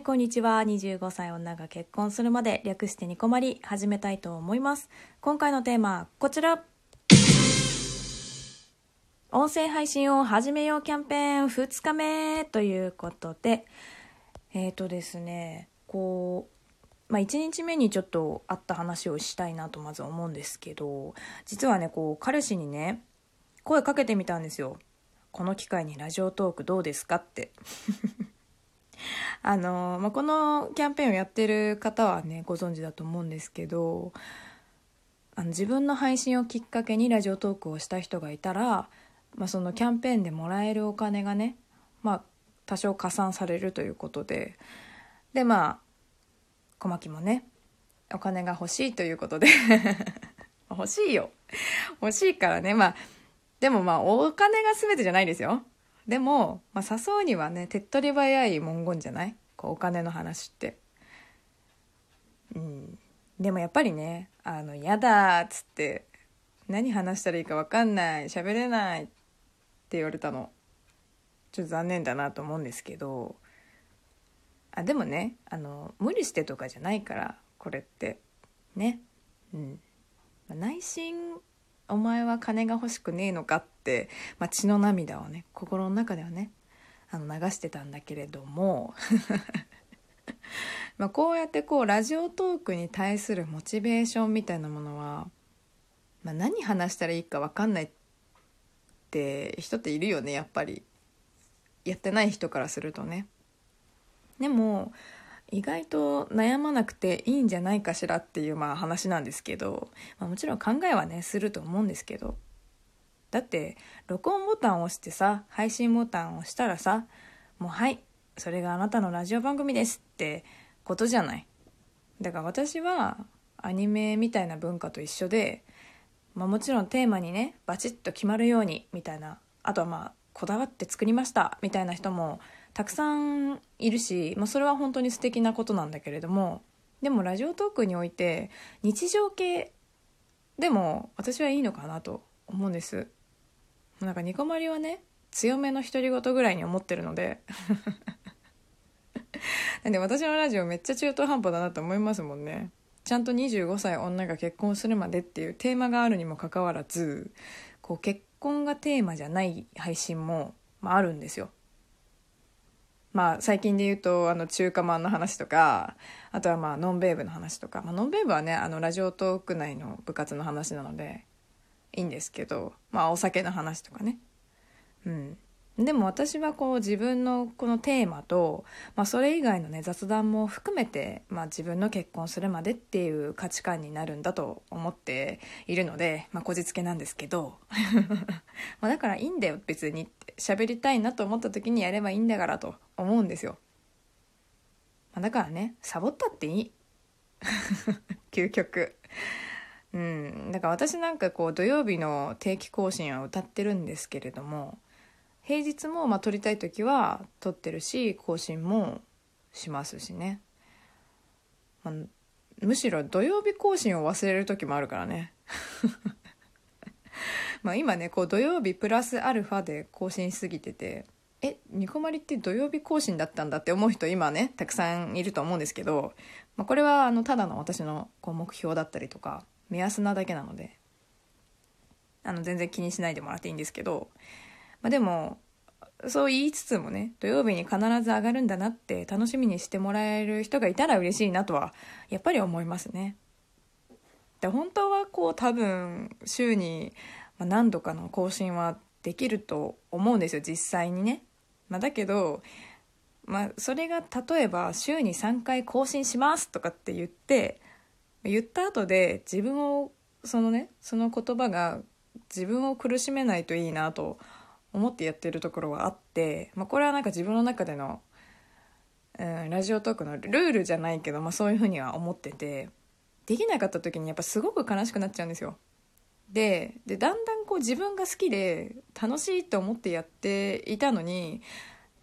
い、こんにちは。25歳女が結婚するまで略してニコマリ始めたいと思います。今回のテーマ、こちら。音声配信を始めようキャンペーン2日目ということで、えっ、ー、とですね、こう、まあ、1日目にちょっとあった話をしたいなとまず思うんですけど、実はね、こう、彼氏にね、声かけてみたんですよ。この機会にラジオトークどうですかって あの、まあ、このキャンペーンをやってる方はねご存知だと思うんですけどあの自分の配信をきっかけにラジオトークをした人がいたら、まあ、そのキャンペーンでもらえるお金がね、まあ、多少加算されるということででまあ小牧もねお金が欲しいということで 欲しいよ。欲しいからね。まあでもまあお金が全てじゃないですよ。でも、まあ、誘うにはね手っ取り早い文言じゃない？こうお金の話って。うん、でもやっぱりね「あのやだ」っつって「何話したらいいか分かんない喋れない」って言われたの。ちょっと残念だなと思うんですけど。あでもねあの無理してとかじゃないからこれって。ね。うん。内心お前は金が欲しくねえのかって、まあ、血の涙をね心の中ではねあの流してたんだけれども まこうやってこうラジオトークに対するモチベーションみたいなものは、まあ、何話したらいいか分かんないって人っているよねやっぱり。やってない人からするとね。でも意外と悩まなくていいんじゃないかしらっていうまあ話なんですけど、まあ、もちろん考えはねすると思うんですけど。だって録音ボタンを押してさ配信ボタンを押したらさもうはいそれがあなたのラジオ番組ですってことじゃない。だから私はアニメみたいな文化と一緒で、まあ、もちろんテーマにねバチッと決まるようにみたいな。あとはまあこだわって作りましたみたいな人もたくさんいるし、まあ、それは本当に素敵なことなんだけれどもでもラジオトークにおいて日常系でも私はいいのかなと思うんです。なんかニコマリはね強めの独り言ぐらいに思ってるので。なんで私のラジオめっちゃ中途半端だなと思いますもんね。ちゃんと25歳女が結婚するまでっていうテーマがあるにもかかわらずこう結婚がテーマじゃない配信も、まあ、あるんですよ。まあ最近で言うとあの中華まんの話とかあとはまあノンベーブの話とか、まあ、ノンベーブはねあのラジオトーク内の部活の話なのでいいんですけどまあお酒の話とかね。うん。でも私はこう自分のこのテーマと、まあ、それ以外のね雑談も含めて、まあ、自分の結婚するまでっていう価値観になるんだと思っているので、まあ、こじつけなんですけど。まだからいいんだよ別に。喋りたいなと思った時にやればいいんだからと思うんですよ、ま、だからねサボったっていい。究極。うん、だから私なんかこう土曜日の定期更新は歌ってるんですけれども平日もまあ撮りたい時は撮ってるし更新もしますしね、まあ、むしろ土曜日更新を忘れる時もあるからね。まあ今ねこう土曜日プラスアルファで更新しすぎててえニコマリって土曜日更新だったんだって思う人今ねたくさんいると思うんですけど、まあ、これはあのただの私のこう目標だったりとか目安なだけなのであの全然気にしないでもらっていいんですけどまあ、でもそう言いつつもね土曜日に必ず上がるんだなって楽しみにしてもらえる人がいたら嬉しいなとはやっぱり思いますね。で本当はこう多分週に何度かの更新はできると思うんですよ実際にね。まあ、だけど、まあ、それが例えば週に3回更新しますとかって言って言った後で自分をそのねその言葉が自分を苦しめないといいなと思思ってやってるところはあって、まあ、これはなんか自分の中での、うん、ラジオトークのルールじゃないけど、まあ、そういうふうには思っててできなかった時にやっぱすごく悲しくなっちゃうんですよ。ででだんだんこう自分が好きで楽しいと思ってやっていたのに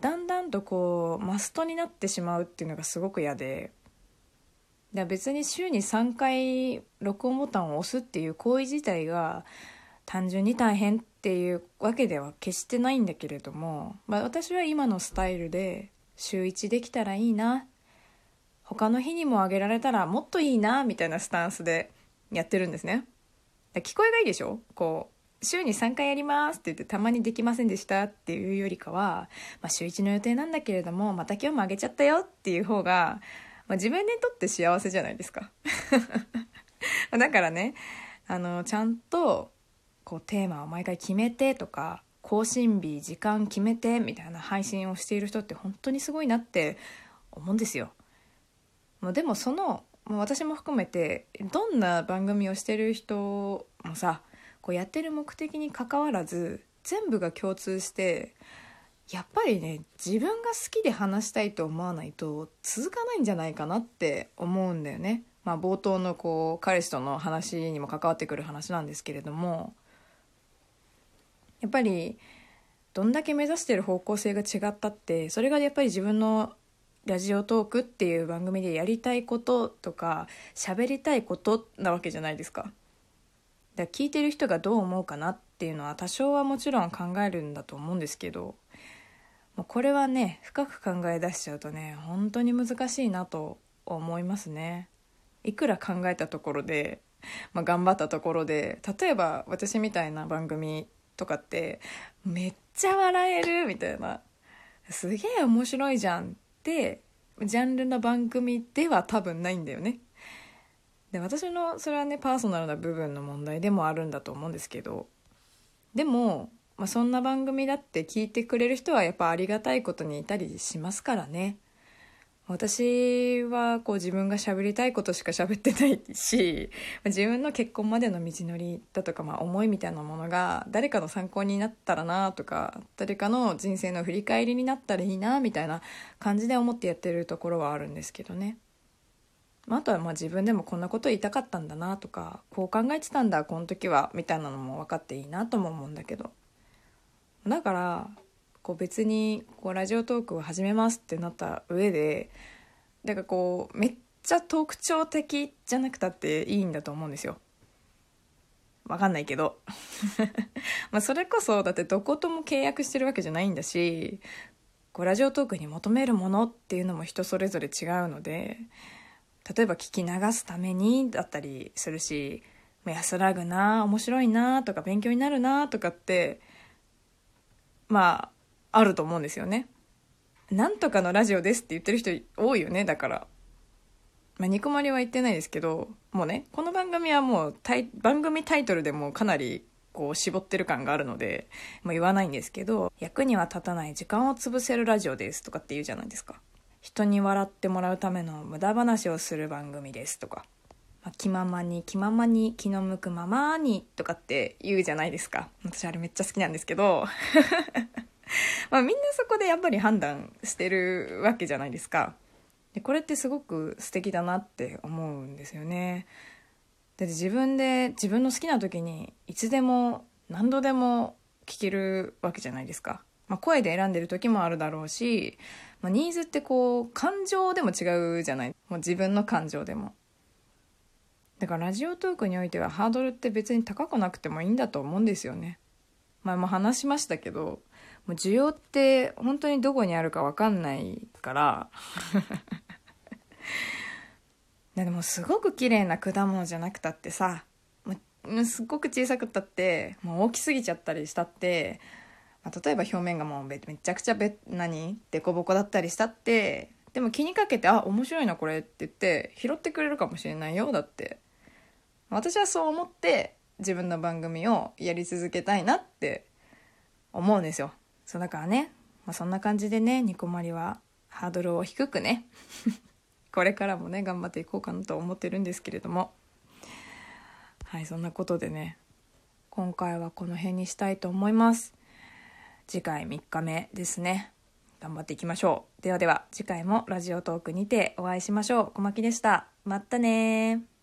だんだんとこうマストになってしまうっていうのがすごく嫌で。だ別に週に3回録音ボタンを押すっていう行為自体が単純に大変っっていうわけでは決してないんだけれども、まあ、私は今のスタイルで週1できたらいいな。他の日にもあげられたらもっといいなみたいなスタンスでやってるんですね。聞こえがいいでしょ？こう週に3回やりますって言ってたまにできませんでしたっていうよりかは、まあ、週1の予定なんだけれどもまた今日もあげちゃったよっていう方が、まあ、自分にとって幸せじゃないですか。だからねあのちゃんとこうテーマを毎回決めてとか更新日時間決めてみたいな配信をしている人って本当にすごいなって思うんですよ。もうでもそのもう私も含めてどんな番組をしてる人もさこうやってる目的にかかわらず全部が共通してやっぱりね自分が好きで話したいと思わないと続かないんじゃないかなって思うんだよね。まあ、冒頭のこう彼氏との話にも関わってくる話なんですけれどもやっぱりどんだけ目指してる方向性が違ったってそれがやっぱり自分のラジオトークっていう番組でやりたいこととか喋りたいことなわけじゃないですか。だから聞いてる人がどう思うかなっていうのは多少はもちろん考えるんだと思うんですけどもうこれはね深く考え出しちゃうとね本当に難しいなと思いますね。いくら考えたところで、まあ、頑張ったところで例えば私みたいな番組とかってめっちゃ笑えるみたいなすげえ面白いじゃんってジャンルの番組では多分ないんだよね。で私のそれはねパーソナルな部分の問題でもあるんだと思うんですけどでも、まあ、そんな番組だって聞いてくれる人はやっぱありがたいことにいたりしますからね。私はこう自分が喋りたいことしか喋ってないし自分の結婚までの道のりだとか、まあ、思いみたいなものが誰かの参考になったらなとか誰かの人生の振り返りになったらいいなみたいな感じで思ってやってるところはあるんですけどね。あとはまあ自分でもこんなこと言いたかったんだなとかこう考えてたんだこの時はみたいなのも分かっていいなとも思うんだけどだからこう別にこうラジオトークを始めますってなった上でだからこうめっちゃ特徴的じゃなくたっていいんだと思うんですよ。わかんないけど まあそれこそだってどことも契約してるわけじゃないんだしこうラジオトークに求めるものっていうのも人それぞれ違うので例えば聞き流すためにだったりするし安らぐな面白いなとか勉強になるなとかってまああると思うんですよね。なんとかのラジオですって言ってる人多いよね、だから。まあ、ニコマリは言ってないですけど、もうね、この番組はもう番組タイトルでもかなりこう絞ってる感があるので、もう言わないんですけど、役には立たない時間を潰せるラジオですとかって言うじゃないですか。人に笑ってもらうための無駄話をする番組ですとか。まあ、気ままに気ままに気の向くままにとかって言うじゃないですか。私あれめっちゃ好きなんですけど。まあみんなそこでやっぱり判断してるわけじゃないですか。でこれってすごく素敵だなって思うんですよね。だって自分で自分の好きな時にいつでも何度でも聞けるわけじゃないですか。まあ、声で選んでる時もあるだろうし、まあ、ニーズってこう感情でも違うじゃないもう自分の感情でも。だからラジオトークにおいてはハードルって別に高くなくてもいいんだと思うんですよね。前も話しましたけどもう需要って本当にどこにあるか分かんないから。でもすごく綺麗な果物じゃなくたってさすっごく小さくったってもう大きすぎちゃったりしたって、まあ、例えば表面がもうめちゃくちゃべ何デコボコだったりしたってでも気にかけて「あ面白いなこれ」って言って拾ってくれるかもしれないよだって。私はそう思って自分の番組をやり続けたいなって思うんですよ。そうだからね、まあ、そんな感じでねニコマリはハードルを低くね これからもね頑張っていこうかなと思ってるんですけれども。はいそんなことでね今回はこの辺にしたいと思います。次回3日目ですね。頑張っていきましょう。ではでは次回もラジオトークにてお会いしましょう。小牧でした。まったね